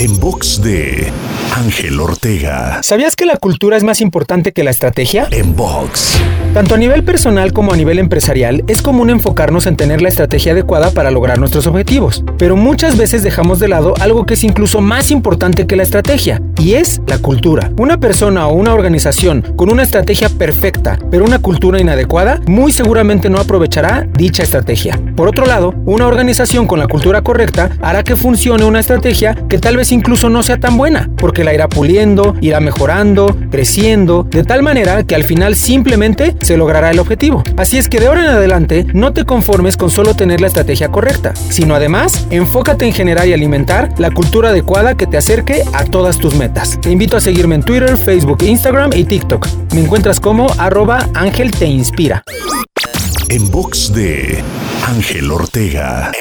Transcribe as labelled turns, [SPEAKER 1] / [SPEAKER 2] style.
[SPEAKER 1] En box de Ángel Ortega.
[SPEAKER 2] ¿Sabías que la cultura es más importante que la estrategia?
[SPEAKER 1] En box.
[SPEAKER 2] Tanto a nivel personal como a nivel empresarial, es común enfocarnos en tener la estrategia adecuada para lograr nuestros objetivos, pero muchas veces dejamos de lado algo que es incluso más importante que la estrategia, y es la cultura. Una persona o una organización con una estrategia perfecta, pero una cultura inadecuada, muy seguramente no aprovechará dicha estrategia. Por otro lado, una organización con la cultura correcta hará que funcione una estrategia que tal vez incluso no sea tan buena, porque la irá puliendo, irá mejorando, creciendo, de tal manera que al final simplemente se logrará el objetivo. Así es que de ahora en adelante no te conformes con solo tener la estrategia correcta, sino además enfócate en generar y alimentar la cultura adecuada que te acerque a todas tus metas. Te invito a seguirme en Twitter, Facebook, Instagram y TikTok. Me encuentras como arroba Ángel Te Inspira.
[SPEAKER 1] En box de Ángel Ortega.